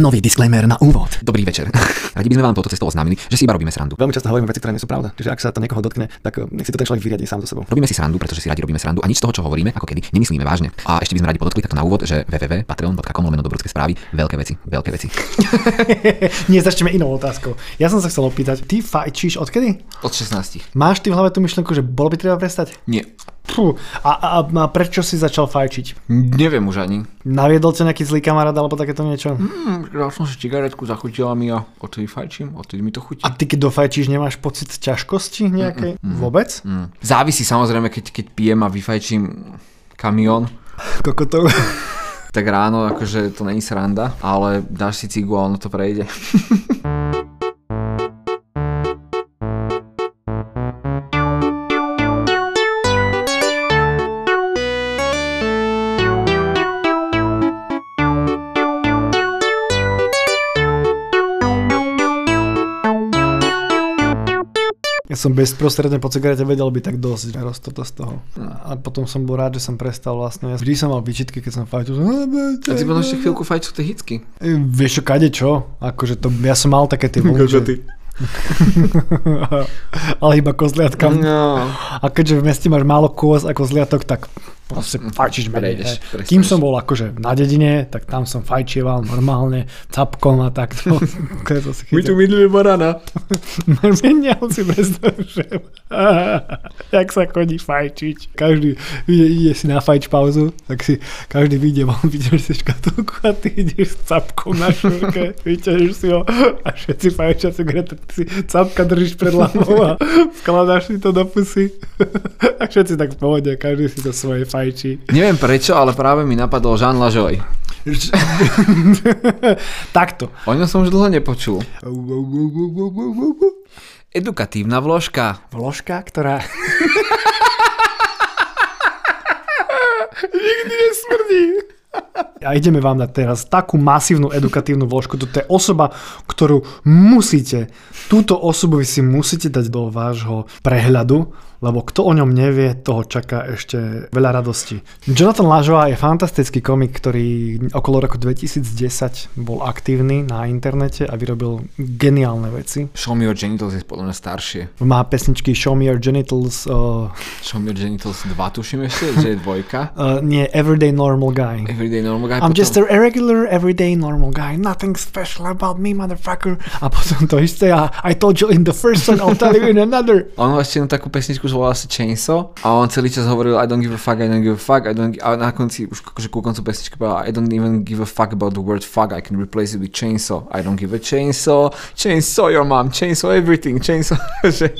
Nový disclaimer na úvod. Dobrý večer. Radi by sme vám toto cestou oznámili, že si iba robíme srandu. Veľmi často hovoríme veci, ktoré nie sú pravda. Čiže ak sa to niekoho dotkne, tak eh, nech si to ten človek vyriadi sám so sebou. Robíme si srandu, pretože si radi robíme srandu a nič z toho, čo hovoríme, ako kedy, nemyslíme vážne. A ešte by sme radi podotkli takto na úvod, že www.patreon.com lomeno dobrodské správy, veľké veci, veľké veci. Nie, začneme inou otázkou. Ja som sa chcel opýtať, ty fajčíš odkedy? Od 16. Máš ty v hlave tú myšlenku, že bolo by treba prestať? Nie. Fú, a, a, a prečo si začal fajčiť? Neviem už ani. Naviedol ťa nejaký zlý kamarát alebo takéto niečo? Hmm, dal som si cigaretku, zachutila mi a odtedy fajčím, odtedy mi to chutí. A ty keď dofajčíš, nemáš pocit ťažkosti nejakej? Vôbec? Mm. Závisí samozrejme, keď, keď pijem a vyfajčím kamión, Kokotov. tak ráno akože to není sranda, ale dáš si cigu a ono to prejde. som bezprostredne po cigarete vedel by tak dosť roztoto z toho. A potom som bol rád, že som prestal vlastne. Ja vždy som mal výčitky, keď som fajčil. že- A ty potom ešte chvíľku fajčil tie hitsky. E, Vieš čo, kade čo? Akože to, ja som mal také tie vlny, že... Ale iba kozliatka. No. A keďže v meste máš málo kôz a kozliatok, tak proste fajčíš menej. Prejdeš, hej. prestaneš. Kým som bol akože na dedine, tak tam som fajčieval normálne, capkom a takto. Si chytil. milujeme barana. Menia si predstavujem. Jak sa chodí fajčiť. Každý ide, ide si na fajč pauzu, tak si každý vyjde von, vyťaží si škatulku a ty ideš s capkom na šurke, vyťažíš si ho a všetci fajčia cigaretu, ty si capka držíš pred hlavou a skladáš si to do pusy. A všetci tak v pohode, každý si to svoje fajčí. Neviem prečo, ale práve mi napadol Jean Lajoy. Takto. O ňom som už dlho nepočul. Edukatívna vložka. Vložka, ktorá... A ideme vám dať teraz takú masívnu edukatívnu vložku. Toto je osoba, ktorú musíte, túto osobu vy si musíte dať do vášho prehľadu, lebo kto o ňom nevie, toho čaká ešte veľa radosti. Jonathan Lajoa je fantastický komik, ktorý okolo roku 2010 bol aktívny na internete a vyrobil geniálne veci. Show me your genitals je podľa mňa staršie. Má pesničky Show Me Your Genitals, uh, Show me your genitals 2 tuším ešte, že je dvojka. uh, nie Everyday Normal Guy. Everyday normal guy. I'm potom- just a regular, everyday, normal guy. Nothing special about me, motherfucker. A potom to isté, a I told you in the first song, I'll tell you in another. On ešte jednu takú pesničku, že volala sa Chainsaw a on celý čas hovoril I don't give a fuck, I don't give a fuck, I don't gi-" a na konci, už akože ku koncu pesničky povedal I don't even give a fuck about the word fuck, I can replace it with chainsaw. I don't give a chainsaw, chainsaw your mom, chainsaw everything, chainsaw. že...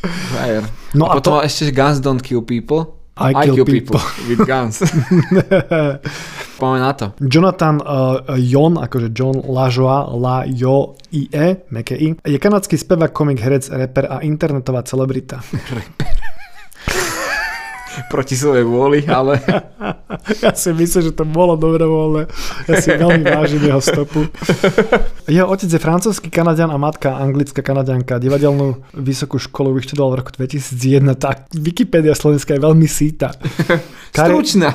Frajer. No a, a potom to- ešte guns don't kill people. I kill people. with guns. Poďme na to. Jonathan uh, Jon, akože John Lajoa, La Jo I E, meké I, je kanadský spevák, komik, herec, reper a internetová celebrita. Proti svojej vôli, ale Ja si myslím, že to bolo dobrovoľné. Ja si veľmi vážim jeho stopu. Jeho otec je francúzsky kanadian a matka anglická kanadianka. Divadelnú vysokú školu vyštudoval v roku 2001. Tak Wikipedia slovenská je veľmi síta. Kari- stručná.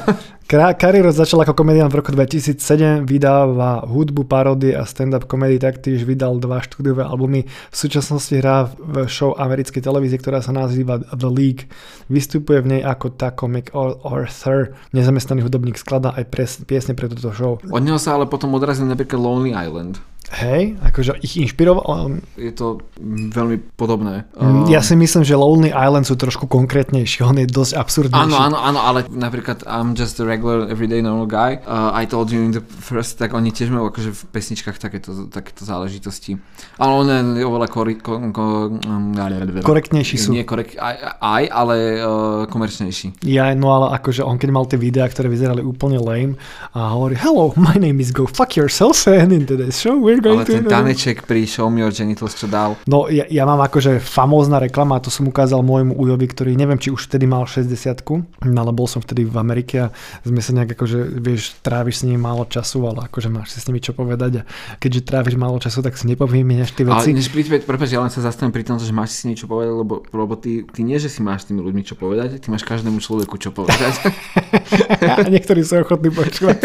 Kariéru začal ako komedián v roku 2007, vydáva hudbu, paródie a stand-up komedy, taktiež vydal dva štúdiové albumy. V súčasnosti hrá v show americkej televízie, ktorá sa nazýva The League. Vystupuje v nej ako tá komik or- Arthur, nezamestnaný hudobník, skladá aj piesne pre túto show. Od neho sa ale potom odrazil napríklad Lonely Island. Hej, akože ich inšpiroval. Je to mm, veľmi podobné. Um, ja si myslím, že Lonely Island sú trošku konkrétnejší, on je dosť absurdnejší. Áno, áno, áno, ale napríklad I'm just a regular everyday normal guy. Uh, I told you in the first, tak oni tiež majú akože v pesničkách takéto, takéto záležitosti. Ale on je oveľa kori, ko, ko, um, Korektnejší sú. Nie korek, aj, aj ale uh, komerčnejší. Ja, no ale akože on keď mal tie videá, ktoré vyzerali úplne lame a hovorí Hello, my name is Go Fuck Yourself and in today's show we're Ale ten taneček pri Show Me Your Genitals, čo dal. No ja, ja mám akože famózna reklama, to som ukázal môjmu ujovi, ktorý neviem, či už vtedy mal 60 no ale bol som vtedy v Amerike a sme sa nejak akože, vieš, tráviš s nimi málo času, ale akože máš si s nimi čo povedať a keďže tráviš málo času, tak si nepoviemieš tie Ale veci. než príď, prepáč, ja len sa zastavím pri tom, že máš si niečo povedať, lebo, lebo ty, ty nie, že si máš s tými ľuďmi čo povedať, ty máš každému človeku čo povedať. a niektorí sú ochotní počúvať.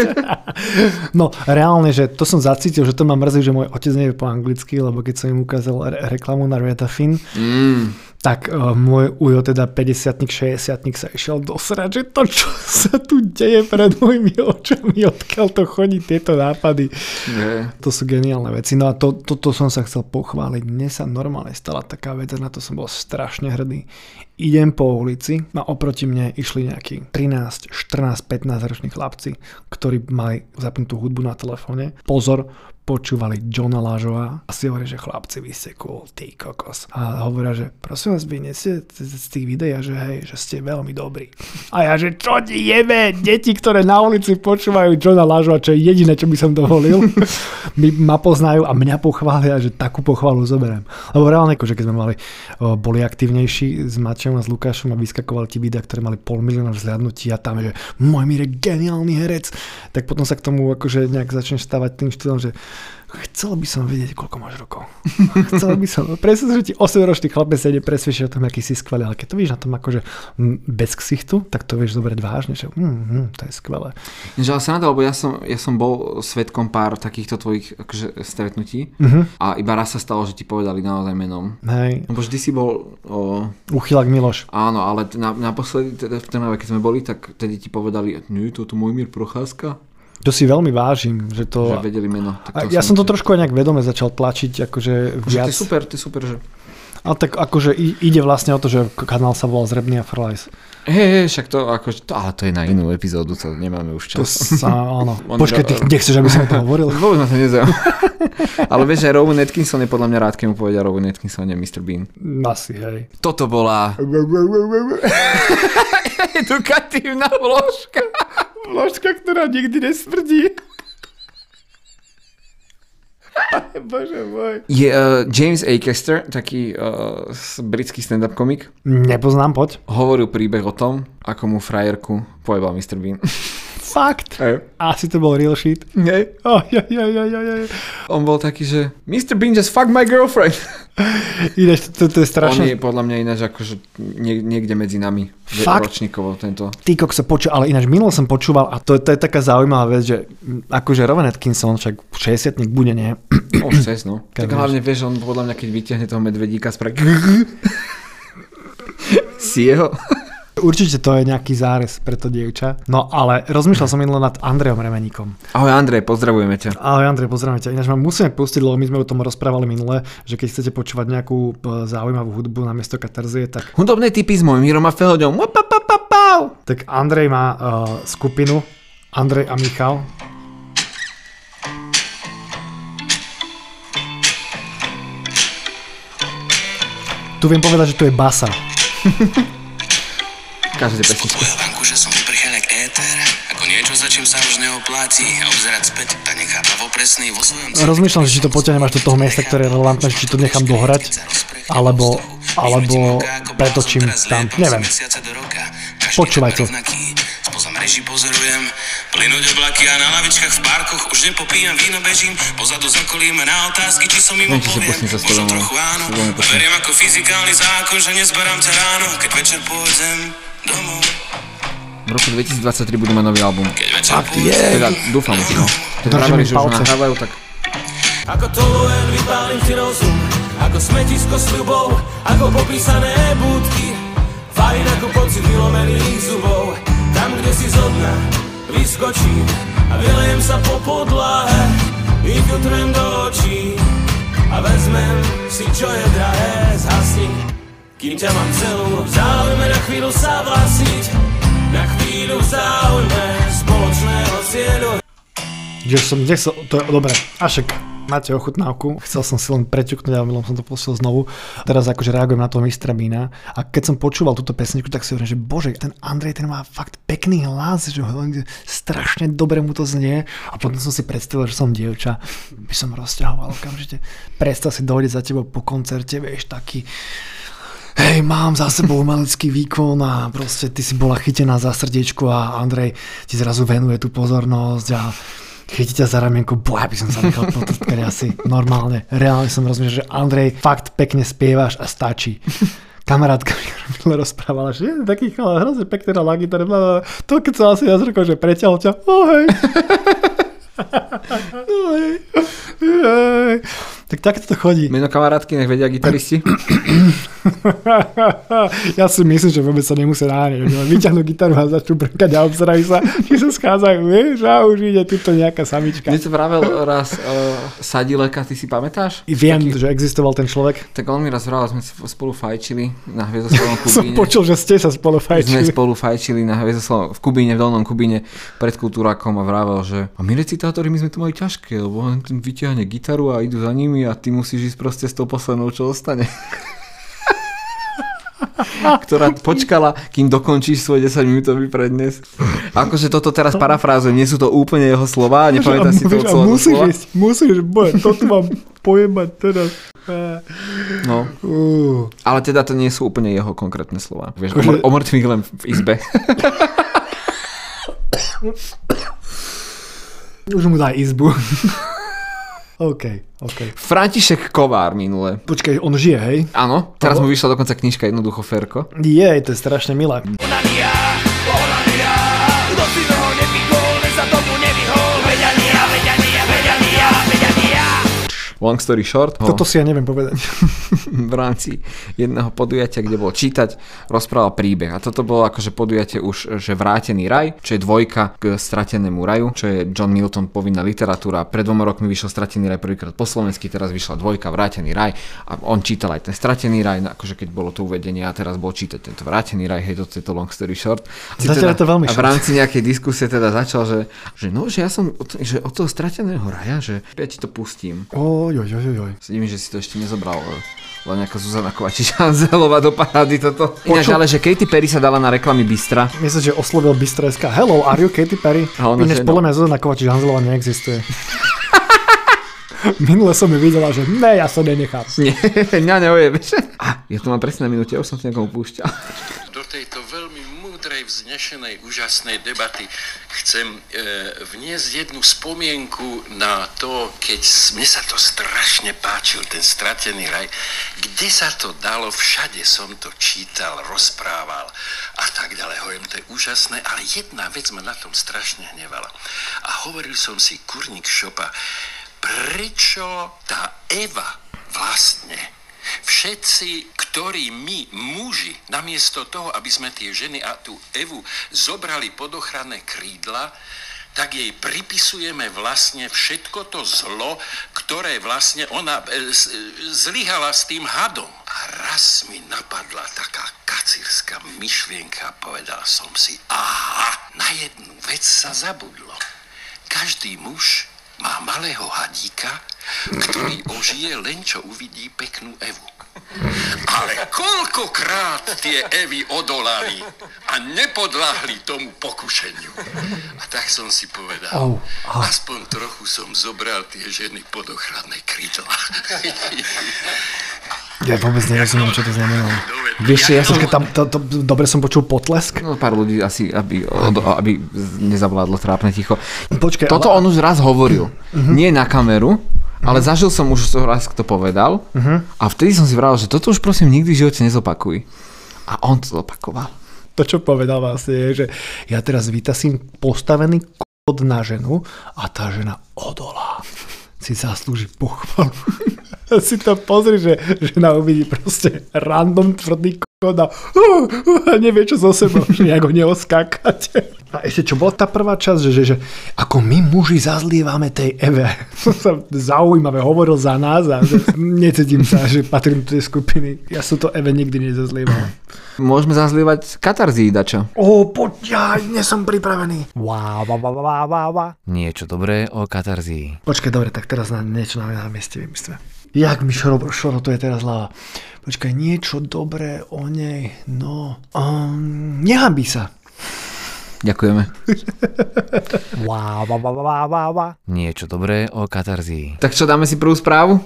no, reálne, že to som zacítil, že to ma mrzí, že môj otec nevie po anglicky, lebo keď som im ukázal re- reklamu na Redafin, mm. tak uh, môj ujo, teda 50 60 sa išiel dosrať, že to, čo sa tu deje pred mojimi očami, odkiaľ to chodí, tieto nápady. Je. To sú geniálne veci. No a to, toto som sa chcel pochváliť. Mne sa normálne stala taká vec na to som bol strašne hrdý. Idem po ulici a oproti mne išli nejakí 13, 14, 15 roční chlapci, ktorí mali zapnutú hudbu na telefóne. Pozor, počúvali Johna Lážova a si hovorí, že chlapci, vy ste cool, ty kokos. A hovoria, že prosím vás, vy nie ste z tých videí, že hej, že ste veľmi dobrí. A ja, že čo ti jebe, deti, ktoré na ulici počúvajú Johna Lážova, čo je jediné, čo by som dovolil, mi, ma poznajú a mňa pochvália, že takú pochvalu zoberiem. Lebo reálne, akože keď sme mali, boli aktívnejší s Mačom a s Lukášom a vyskakovali ti videá, ktoré mali pol milióna vzhľadnutí a tam, že môj Mire, geniálny herec, tak potom sa k tomu akože nejak začneš stávať tým štýlom, že chcel by som vedieť, koľko máš rokov. chcel by som, presne, že ti 8-ročný chlapec sa ide presvedčiť o tom, aký si skvelý, ale keď to vidíš na tom akože bez ksichtu, tak to vieš zobrať vážne, že mm, mm, to je skvelé. Že ale sa na to, lebo ja som, ja som bol svetkom pár takýchto tvojich akože, stretnutí Mhm. a iba raz sa stalo, že ti povedali naozaj menom. Hej, Lebo vždy si bol o, uchylak Miloš. Áno, ale na, naposledy, teda v Trnave, keď sme boli, tak tedy ti povedali, nie, toto Mojmír Procházka, To si veľmi vážim, že to... že vedeli meno. Tak A ja som to trošku aj nejak vedome začal tlačiť, akože Že viac. to je super, to je super, že... Ale tak akože ide vlastne o to, že kanál sa volal Zrebný a Frlajs. Hej, hej, však to, akože, to, ale to je na inú epizódu, to nemáme už To čas. sa, áno. Počkaj, ty nechceš, aby som to hovoril? Vôbec ma to nezaujíma. ale vieš, že Rowan Atkinson je podľa mňa rád, keď mu povedia Rowan Atkinson, nie Mr. Bean. Asi, hej. Toto bola edukatívna vložka. Vložka, ktorá nikdy nesmrdí. Bože môj. Je uh, James Acaster, taký uh, britský stand-up komik, Nepoznám, poď. hovoril príbeh o tom, ako mu frajerku pojebal Mr. Bean. Fakt. Hej. Asi to bol real shit. Hej. Oh, ja, ja, ja, ja, ja. On bol taký, že Mr. Bean just fuck my girlfriend. Ináč, to, to je On strašné. je podľa mňa ináč akože nie, niekde medzi nami. Fakt? Ročníkovo tento. Ty kok sa počul, ale ináč minulo som počúval a to, to je taká zaujímavá vec, že akože Rowan Atkinson však 60 bude, nie? Už cez, no. Tak Každý. hlavne vieš, on podľa mňa, keď vyťahne toho medvedíka, spraví si jeho. Určite to je nejaký zárez pre to dievča. No ale rozmýšľal som minule nad Andrejom Remeníkom. Ahoj Andrej, pozdravujeme ťa. Ahoj Andrej, pozdravím ťa. Ináč ma musíme pustiť, lebo my sme o tom rozprávali minule, že keď chcete počúvať nejakú zaujímavú hudbu na miesto katarzie, tak, Hudobné typy s mojím Mírom a. Wapapapapau. tak Andrej má uh, skupinu Andrej a Michal. Tu viem povedať, že to je basa. Každé pesničke. Vanku, že som vyprchel jak éter. Ako niečo, za čím sa už neopláci. A obzerať späť, tak nechápa vo presný vo svojom Rozmýšľam, že či to potiahnem až do toho miesta, ktoré je relevantné, či to nechám dohrať, alebo, alebo pretočím tam. Neviem. Počúvaj to. Spoza mreží pozorujem. Plynúť oblaky a na lavičkách v parkoch Už nepopíjam víno, bežím. Pozadu zrkolíme na otázky, či som mimo Nech si poviem. pustím sa s Možno trochu áno. A veriem ako fyzikálny zákon, že nezberám ťa ráno Keď večer pôjdem V roku 2023 budú mať nový album. Fakt je. Teda dúfam už, no. Vraveli, im že už nahrávajú, tak Ako toluen vypálim ti rozum Ako smetisko s ľubou Ako popísané budky Fajn ako pocit vylomených zubov Tam, kde si zo dna vyskočím A vylejem sa po podlahe Vyfiltrujem do očí A vezmem si, čo je drahé Zhasni, kým ťa mám celú V záujme na chvíľu sa vlastniť Na chvíľu v záujme spoločného cieľu Že som, som, to je dobre. A máte ochutnávku. Chcel som si len preťuknúť, ale som to pustil znovu. Teraz akože reagujem na toho mistra Bína. A keď som počúval túto pesničku, tak si hovorím, že bože, ten Andrej ten má fakt pekný hlas, že ho, strašne dobre mu to znie. A potom som si predstavil, že som dievča. By som rozťahoval okamžite. Predstav si dojde za tebou po koncerte, vieš, taký hej, mám za sebou umelecký výkon a proste ty si bola chytená za srdiečko a Andrej ti zrazu venuje tú pozornosť a chytí ťa za ramienko, bo ja by som sa nechal potrtkať asi normálne. Reálne som rozmýšľal, že Andrej, fakt pekne spievaš a stačí. Kamarátka mi rozprávala, že je taký chala, hrozne pekne na gitare, to keď som asi nazrkol, že preťal ťa, oh hej. oh hej. hej. Tak takto to chodí. Meno kamarátky, nech vedia gitaristi. ja si myslím, že vôbec sa nemusia náhneť. Vyťahnú gitaru a začnú brkať a obzerajú sa, či sa schádzajú, vieš, a už ide tuto nejaká samička. Mne to vravel raz uh, Sadileka, ty si pamätáš? I viem, Taký... že existoval ten človek. Tak on mi raz vravel, sme spolu fajčili na Hviezdoslavom Kubíne. Som počul, že ste sa spolu fajčili. Sme spolu fajčili na Hviezdoslavom v Kubíne, v Dolnom Kubíne pred kultúrakom a vravel, že a my recitátori, my sme to mali ťažké, lebo on vyťahne gitaru a idú za nimi a ty musíš ísť proste s tou poslednou, čo ostane. ktorá počkala, kým dokončíš svoj 10 minútový prednes. Akože toto teraz parafrázujem, nie sú to úplne jeho slova, nepamätám si to celé musíš slova. ísť, musíš, boje, toto mám pojebať teraz. No. Uh. Ale teda to nie sú úplne jeho konkrétne slova. Vieš, Kože... o, o mŕtvych len v izbe. Už mu daj izbu. OK, OK. František Kovár minule. Počkaj, on žije, hej? Áno, teraz mu vyšla dokonca knižka Jednoducho Ferko. Je, to je strašne milé. Long story short. Toto si ja neviem povedať. v rámci jedného podujatia, kde bol čítať, rozprával príbeh. A toto bolo akože podujatie už, že Vrátený raj, čo je dvojka k Stratenému raju, čo je John Milton povinná literatúra. Pred dvoma rokmi vyšiel Stratený raj prvýkrát po slovensky, teraz vyšla dvojka Vrátený raj a on čítal aj ten Stratený raj, akože keď bolo to uvedenie a teraz bol čítať tento Vrátený raj, hej, toto je to long story short. Teda, to veľmi a v rámci nejakej diskusie teda začal, že, že no, že ja som od, že od toho Strateného raja, že ja ti to pustím. Oj, oj, oj, oj. Sedím, že si to ešte nezobral. Len nejaká Zuzana Kovačič Hanzelová do parády toto. Ináč, ale že Katy Perry sa dala na reklamy Bystra. Myslím, že oslovil Bystra.sk. Hello, are you Katy Perry? Ináč podľa mňa Zuzana Kovačič Hanzelová neexistuje. Minule som mi videla, že ne, ja sa nenechám. Nie, mňa neojebeš. A, ja to mám presne na minúte, už som si niekomu púšťal. Do tejto veľmi múdrej, vznešenej, úžasnej debaty chcem e, vniesť jednu spomienku na to, keď mne sa to strašne páčil, ten stratený raj, kde sa to dalo, všade som to čítal, rozprával a tak ďalej. Hovorím, to je úžasné, ale jedna vec ma na tom strašne hnevala. A hovoril som si, kurník šopa, prečo tá Eva vlastne Všetci, ktorí my, muži, namiesto toho, aby sme tie ženy a tú Evu zobrali pod ochranné krídla, tak jej pripisujeme vlastne všetko to zlo, ktoré vlastne ona e, zlyhala s tým hadom. A raz mi napadla taká kacírska myšlienka povedal som si, aha, na jednu vec sa zabudlo. Každý muž má malého hadíka, ktorý ožije len čo uvidí peknú Evu. Ale koľkokrát tie Evy odolali a nepodláhli tomu pokušeniu. A tak som si povedal, oh, oh. aspoň trochu som zobral tie ženy pod ochranné krídla. Ja vôbec nerozumiem, čo to znamená. Vieš, ja som, tam, to, to, dobre som počul potlesk. No pár ľudí asi, aby, aby nezavládlo trápne ticho. Počkej, Toto ale... on už raz hovoril. Uh-huh. Nie na kameru, ale zažil som už raz, kto povedal. Uh-huh. A vtedy som si vral, že toto už prosím nikdy v živote nezopakuj. A on to zopakoval. To, čo povedal vlastne, je, že ja teraz vytasím postavený kód na ženu a tá žena odolá. Si zaslúži pochvalu. si to pozri, že žena uvidí proste random tvrdý kód a, uh, uh, nevie čo so sebou, že nejak ho neoskákate. A ešte čo bola tá prvá časť, že, že, že ako my muži zazlievame tej Eve. Som sa zaujímavé hovoril za nás a že necítim sa, že patrím do tej skupiny. Ja som to Eve nikdy nezazlieval. Môžeme zazlievať katarzí, dačo. Ó, poď, ja nie som pripravený. Wow, wow, wow, wow, wow, wow. Niečo dobré o katarzii. Počkaj, dobre, tak teraz na niečo na, na mieste vymyslíme. Jak mi šoro, šorotuje teraz hlava. Počkaj, niečo dobré o nej, no... Um, nehambí sa. Ďakujeme. Wow, wow, wow, wow, wow, wow. Niečo dobré o katarzii. Tak čo, dáme si prvú správu?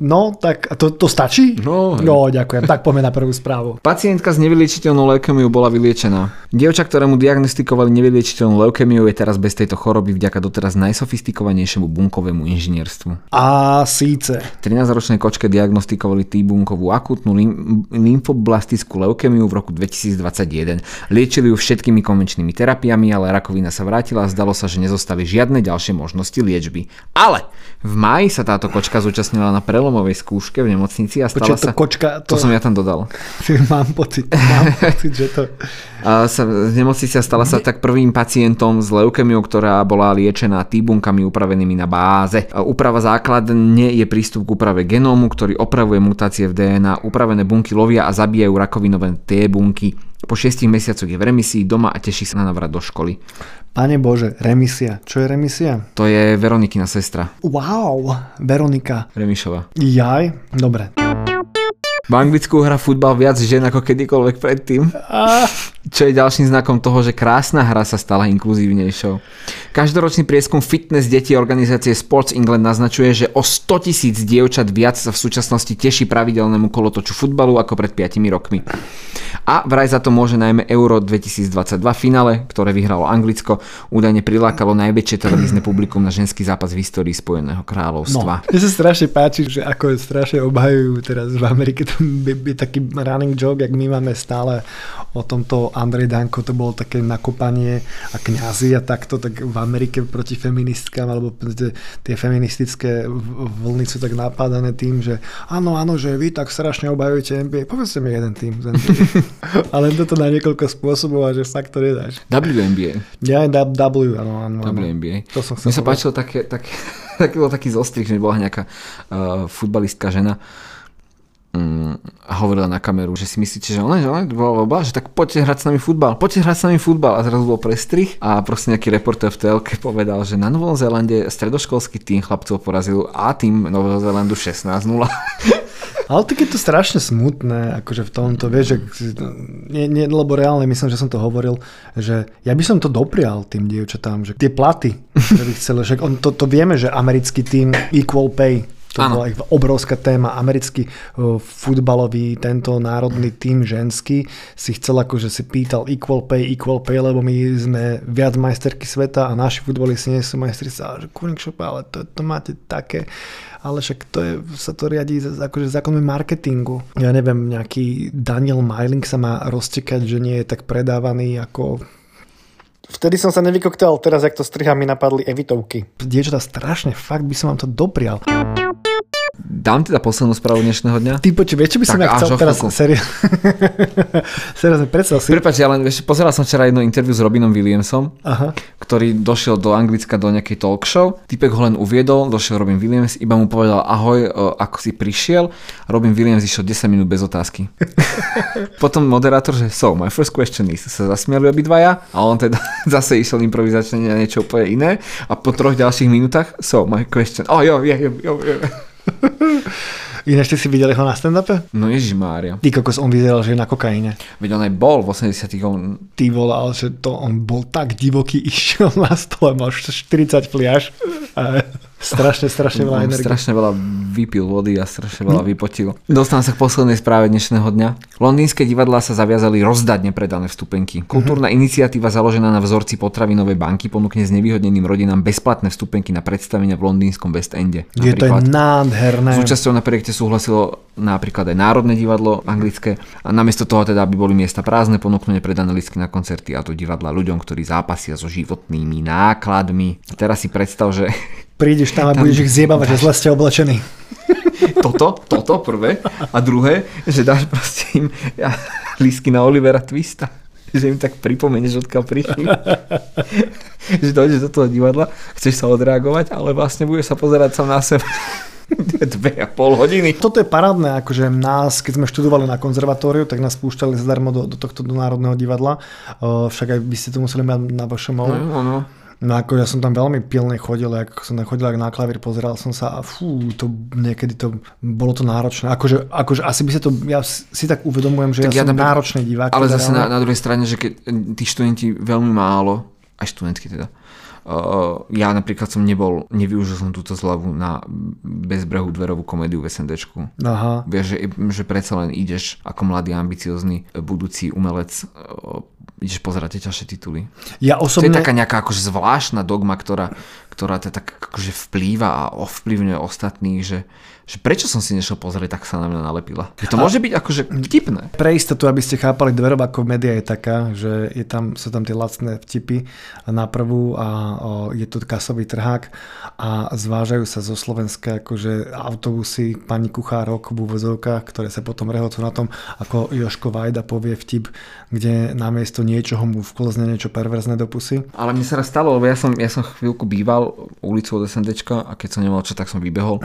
No, tak to, to stačí? No, hej. no, ďakujem. Tak poďme na prvú správu. Pacientka s nevyliečiteľnou leukemiou bola vyliečená. Dievča, ktorému diagnostikovali nevyliečiteľnú leukemiu, je teraz bez tejto choroby vďaka doteraz najsofistikovanejšiemu bunkovému inžinierstvu. A síce. 13-ročnej kočke diagnostikovali T-bunkovú akutnú lim- lymfoblastickú leukemiu v roku 2021. Liečili ju všetkými konvenčnými terapiami, ale rakovina sa vrátila a zdalo sa, že nezostali žiadne ďalšie možnosti liečby. Ale v máji sa táto kočka zúčastnila na prelomovej skúške v nemocnici a stala to sa... kočka, To to, som ja tam dodal. mám pocit, mám pocit, že to... A sa, z nemocnice stala sa tak prvým pacientom s leukemiou, ktorá bola liečená T-bunkami upravenými na báze. A Úprava základne je prístup k úprave genómu, ktorý opravuje mutácie v DNA. Upravené bunky lovia a zabíjajú rakovinové T-bunky. Po 6 mesiacoch je v remisii doma a teší sa na návrat do školy. Pane Bože, remisia. Čo je remisia? To je Veronikina sestra, Wow, Veronika. Remišova. Jaj, dobre. V Anglicku hrá futbal viac žien ako kedykoľvek predtým. Čo je ďalším znakom toho, že krásna hra sa stala inkluzívnejšou. Každoročný prieskum fitness detí organizácie Sports England naznačuje, že o 100 tisíc dievčat viac sa v súčasnosti teší pravidelnému kolotoču futbalu ako pred 5 rokmi. A vraj za to môže najmä Euro 2022 finále, ktoré vyhralo Anglicko, údajne prilákalo najväčšie televízne publikum na ženský zápas v histórii Spojeného No, kráľovstva. mne sa strašne páči, že ako strašne obhajujú teraz v Amerike, je taký running joke, jak my máme stále o tomto Andrej Danko, to bolo také nakopanie a kňazi a takto, tak v Amerike proti feministkám, alebo tie, feministické vlny sú tak napádané tým, že áno, áno, že vy tak strašne obhajujete NBA, povedzte mi jeden tým z NBA. Ale toto na niekoľko spôsobov a že fakt to nedáš. WNBA. Ja aj W, áno, áno. WNBA. To som Mne sa páčilo také, také, taký taký zostrih, že bola nejaká uh, futbalistka žena mm, hovorila na kameru, že si myslíte, že ona, že ona, bla, bla, bla, že tak poďte hrať s nami futbal, poďte hrať s nami futbal. A zrazu bol prestrih a proste nejaký reporter v telke povedal, že na Novom Zélande stredoškolský tým chlapcov porazil A tým Nového Zélandu 16-0. Ale tak je to strašne smutné, akože v tomto, vieš, že, nie, nie, lebo reálne myslím, že som to hovoril, že ja by som to doprial tým dievčatám, že tie platy, ktoré by chceli, že on, to, to vieme, že americký tým equal pay, to Áno. bola obrovská téma. Americký uh, futbalový, tento národný tým ženský si chcel akože si pýtal equal pay, equal pay, lebo my sme viac majsterky sveta a naši futbalisti nie sú majstri. Ale že kurník šopa, ale to, to máte také ale však to je, sa to riadí akože zákonmi marketingu. Ja neviem, nejaký Daniel Myling sa má roztekať, že nie je tak predávaný ako Vtedy som sa nevykoktal, teraz jak to strihám, mi napadli evitovky. Dievčatá, strašne, fakt by som vám to doprial. Dám teda poslednú správu dnešného dňa. Ty počuj, vieš, čo by som Tak ja chcel teraz chvíľku. seriózne. predstav si. Prepač, ja len vieš, pozeral som včera jedno interview s Robinom Williamsom, Aha. ktorý došiel do Anglicka do nejakej talk show. Typek ho len uviedol, došiel Robin Williams, iba mu povedal ahoj, e, ako si prišiel. Robin Williams išiel 10 minút bez otázky. Potom moderátor, že so, my first question is, sa zasmiali obidvaja a on teda zase išiel improvizačne na niečo úplne iné a po troch ďalších minútach, so, my question, oh jo, jo, jo, jo, jo. Ináč ty si videl ho na stand-upe? No ježišmária. Ty kokos, on vyzeral, že je na kokaine. Veď on aj bol v 80 on Ty vole, ale že to on bol tak divoký, išiel na stole, mal 40 fliaž. A strašne, strašne veľa energie. strašne veľa vypil vody a strašne veľa vypotil. Dostávam sa k poslednej správe dnešného dňa. Londýnske divadlá sa zaviazali rozdať nepredané vstupenky. Kultúrna iniciatíva založená na vzorci potravinovej banky ponúkne znevýhodneným rodinám bezplatné vstupenky na predstavenia v londýnskom West Ende. Je to je nádherné. S účasťou na projekte súhlasilo napríklad aj Národné divadlo anglické a namiesto toho teda, aby boli miesta prázdne, ponúknú nepredané listky na koncerty a to divadla ľuďom, ktorí zápasia so životnými nákladmi. Teraz si predstav, že Prídeš tam a Tam- budeš ich zjebávať, že zle ste oblečení. toto, toto prvé a druhé, že dáš proste im ja, lístky na Olivera Twista. že im tak pripomenieš, odkiaľ prišli. že dojdeš do toho divadla, chceš sa odreagovať, ale vlastne budeš sa pozerať sám na seba. Dve a pol hodiny. Toto je parádne, akože nás, keď sme študovali na konzervatóriu, tak nás púšťali zadarmo do, do tohto do Národného divadla. Uh, však aj by ste to museli mať na vašom No, no. No ako ja som tam veľmi pilne chodil, ako som tam chodil na klavír, pozeral som sa a fú, to niekedy to, bolo to náročné. Akože, akože asi by sa to, ja si tak uvedomujem, že Tak ja, ja som napríklad- náročný divák. Ale zase na, na druhej strane, že keď tí študenti veľmi málo, aj študentky teda, uh, ja napríklad som nebol, nevyužil som túto zľavu na bezbrehu dverovú komédiu v SNDčku. Aha. Vieš, že, že predsa len ideš ako mladý, ambiciózny, budúci umelec, uh, ideš pozerať tie ťažšie tituly. Ja To osobne... je taká nejaká akože zvláštna dogma, ktorá, ktorá to tak akože vplýva a ovplyvňuje ostatných, že, že prečo som si nešiel pozrieť, tak sa na mňa nalepila. Že to môže byť akože vtipné. Pre istotu, aby ste chápali, dverová komédia je taká, že je tam, sú tam tie lacné vtipy na prvú a o, je tu kasový trhák a zvážajú sa zo Slovenska akože autobusy pani kuchárok v úvozovkách, ktoré sa potom rehocú na tom, ako Joško Vajda povie vtip, kde namiesto niečoho mu vklzne niečo perverzné do pusy. Ale mne sa raz stalo, lebo ja som, ja som chvíľku býval ulicu od SNDčka a keď som nemal čo, tak som vybehol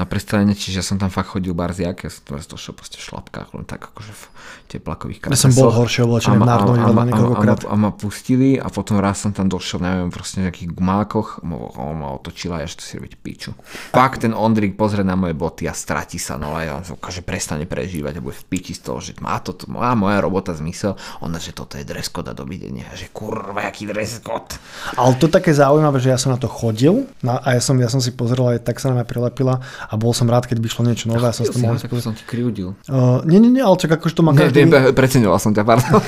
na prestrelenie, čiže ja som tam fakt chodil barziak, ja som teraz došiel proste v šlapkách, len tak akože v teplakových Ja som bol horšie oblečený v Národnom ma- niekoľkokrát. a, ma pustili a potom raz som tam došiel, neviem, proste v nejakých gumákoch, on ma otočila ja to si robiť piču. Pak ten Ondrik pozrie na moje boty a stratí sa, no a ja som že prestane prežívať a bude v piči z toho, že má, to, má moja robota zmysel, ona, že toto je dress code a dovidenia, že kurva, aký dress code. Ale to také zaujímavé, že ja som na to chodil na, a ja som, ja som si pozrel aj tak sa na mňa prilepila a bol som rád, keď vyšlo niečo nové a som si to mohol tak som ti kryudil. Uh, nie, nie, nie, ale čak akože to má Ne, každý, preceňoval som ťa, pardon.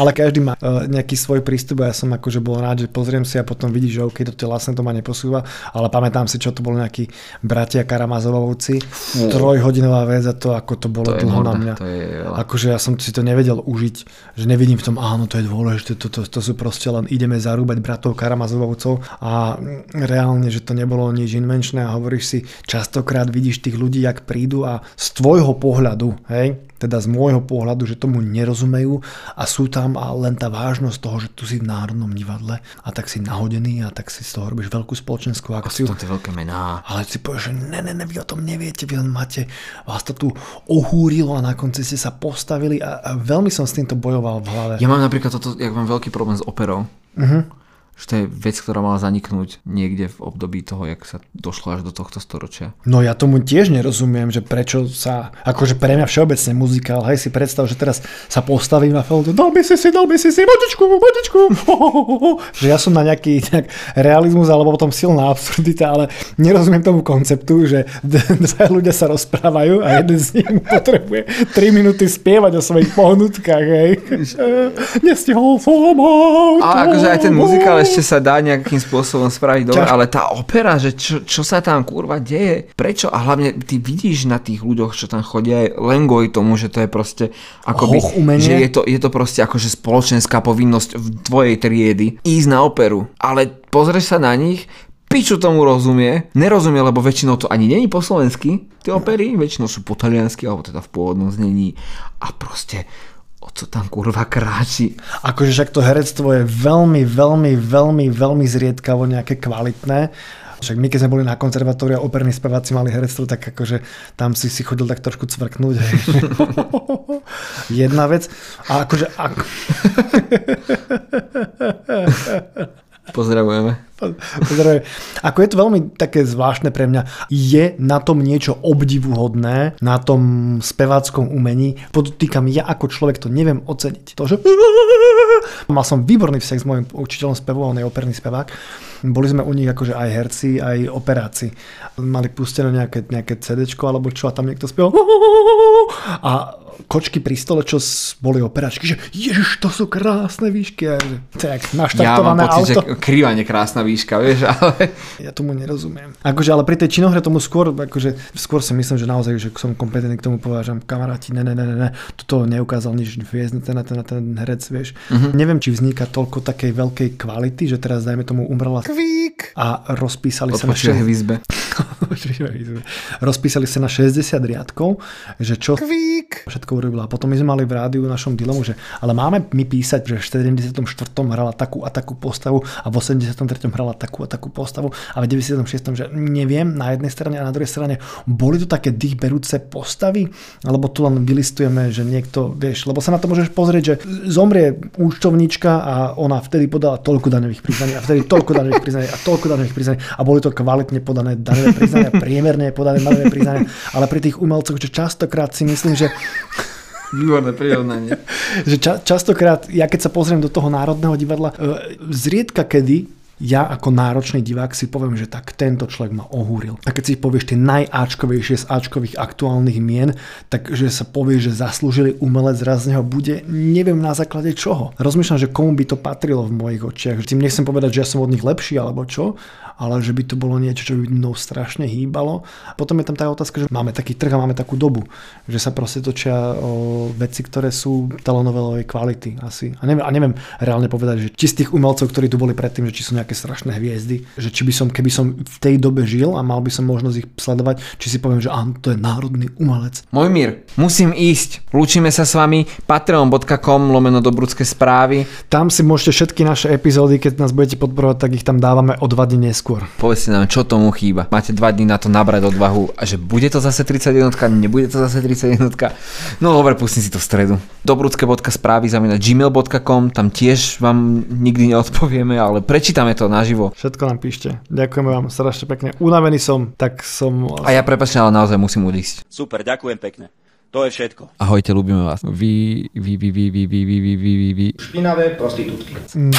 ale každý má uh, nejaký svoj prístup a ja som akože bol rád, že pozriem si a potom vidíš, že OK, to vlastne to ma neposúva, ale pamätám si, čo to bolo nejakí bratia Karamazovovci, trojhodinová vec a to ako to bolo To dlho na morda, mňa. to je. Akože ja som si to nevedel užiť, že nevidím v tom, áno, to je dôležité, to, to, to sú proste len ideme zarúbať bratov Karamazovcov a reálne, že to nebolo nič invenčné a hovoríš si, častokrát vidíš tých ľudí, jak prídu a z tvojho pohľadu, hej, teda z môjho pohľadu, že tomu nerozumejú a sú tam a len tá vážnosť toho, že tu si v Národnom divadle a tak si nahodený a tak si z toho robíš veľkú spoločenskú akciu. To tie veľké mená. Ale si povieš, že ne, ne, ne, vy o tom neviete, vy len máte, vás to tu ohúrilo a na konci ste sa postavili a, a veľmi som s týmto bojoval v hlave. Ja mám napríklad toto, ja mám veľký problém s operou. Mhm. Že to je vec, ktorá mala zaniknúť niekde v období toho, jak sa došlo až do tohto storočia. No ja tomu tiež nerozumiem, že prečo sa, akože pre mňa všeobecne muzikál, hej si predstav, že teraz sa postavím na feldu, dal by si si, dal by si si, vodičku, vodičku, že ja som na nejaký nejak realizmus alebo potom silná absurdita, ale nerozumiem tomu konceptu, že dva ľudia sa rozprávajú a jeden z nich potrebuje 3 minúty spievať o svojich pohnutkách, hej. Nestihol som A akože aj ten muzikál ešte sa dá nejakým spôsobom spraviť dobre, ale tá opera, že čo, čo sa tam kurva deje, prečo? A hlavne ty vidíš na tých ľuďoch, čo tam chodia len kvôli tomu, že to je proste akoby, že je to, je to proste akože spoločenská povinnosť v tvojej triedy ísť na operu, ale pozrieš sa na nich, piču tomu rozumie, nerozumie, lebo väčšinou to ani není po slovensky, tie opery, väčšinou sú po taliansky, alebo teda v pôvodnom znení. A proste o co tam kurva kráči. Akože však to herectvo je veľmi, veľmi, veľmi, veľmi zriedkavo nejaké kvalitné. Však my, keď sme boli na konzervatóriu a operní speváci mali herectvo, tak akože tam si si chodil tak trošku cvrknúť. Hej. Jedna vec. A akože... Ak... Pozdravujeme. Pozdravujem. Ako je to veľmi také zvláštne pre mňa, je na tom niečo obdivuhodné, na tom speváckom umení. Podotýkam, ja ako človek to neviem oceniť. To, že... Mal som výborný vzťah s môjim učiteľom spevu, on je operný spevák. Boli sme u nich akože aj herci, aj operáci. Mali pustené nejaké, nejaké CDčko alebo čo a tam niekto spieval. A kočky pri stole, čo boli operáčky, že ježiš, to sú krásne výšky. A že, tak, Ja mám naštartované pocit, auto. že krývanie krásna výška, vieš, ale... Ja tomu nerozumiem. Akože, ale pri tej činohre tomu skôr, akože, skôr si myslím, že naozaj, že som kompetentný k tomu povážam. Kamaráti, ne, ne, ne, ne, ne, toto neukázal nič hviezdne, ten, ten, ten herec, vieš. Mhm. Neviem, či vzniká toľko takej veľkej kvality, že teraz dajme tomu umrela Kvík a rozpísali sa na Odpočuje v 60 izbe. rozpísali sa na 60 riadkov, že čo Kvík všetko urobila. Potom my sme mali v rádiu v našom dilomu, že ale máme my písať, že v 74. hrala takú a takú postavu a v 83. hrala takú a takú postavu a v 96. že neviem na jednej strane a na druhej strane boli to také dýchberúce postavy, alebo tu len vylistujeme, že niekto, vieš, lebo sa na to môžeš pozrieť, že zomrie účtovníčka a ona vtedy podala toľko daňových priznaní a vtedy toľko daňových priznaní a toľko daňových priznaní a boli to kvalitne podané daňové priznania, priemerne podané daňové priznania, ale pri tých umelcoch, že častokrát si myslím, že Výborné prirovnanie. že ča, častokrát, ja keď sa pozriem do toho Národného divadla, e, zriedka kedy ja ako náročný divák si poviem, že tak tento človek ma ohúril. A keď si povieš tie najáčkovejšie z áčkových aktuálnych mien, takže sa povie, že zaslúžili umelec raz z neho bude, neviem na základe čoho. Rozmýšľam, že komu by to patrilo v mojich očiach. Tým nechcem povedať, že ja som od nich lepší alebo čo, ale že by to bolo niečo, čo by mnou strašne hýbalo. Potom je tam tá otázka, že máme taký trh a máme takú dobu, že sa proste točia o veci, ktoré sú telenovelovej kvality asi. A neviem, a neviem reálne povedať, že či z tých umelcov, ktorí tu boli predtým, že či sú nejaké strašné hviezdy, že či by som, keby som v tej dobe žil a mal by som možnosť ich sledovať, či si poviem, že áno, to je národný umelec. Môj mír, musím ísť. Lúčime sa s vami patreon.com lomeno dobrudské správy. Tam si môžete všetky naše epizódy, keď nás budete podporovať, tak ich tam dávame o dva dní neskôr. Povedzte nám, čo tomu chýba. Máte dva dní na to nabrať odvahu a že bude to zase 31, nebude to zase 31. No dobre, pustím si to v stredu. Dobrudské.správy zamena gmail.com, tam tiež vám nikdy neodpovieme, ale prečítame to naživo. Všetko nám píšte. Ďakujeme vám strašne pekne. Unavený som, tak som... A ja prepačte, ale naozaj musím odísť. Super, ďakujem pekne. To je všetko. Ahojte, ľúbime vás. Vy, vy, vy, vy, vy, vy, vy, vy, vy, vy. Špinavé prostitútky. Mm.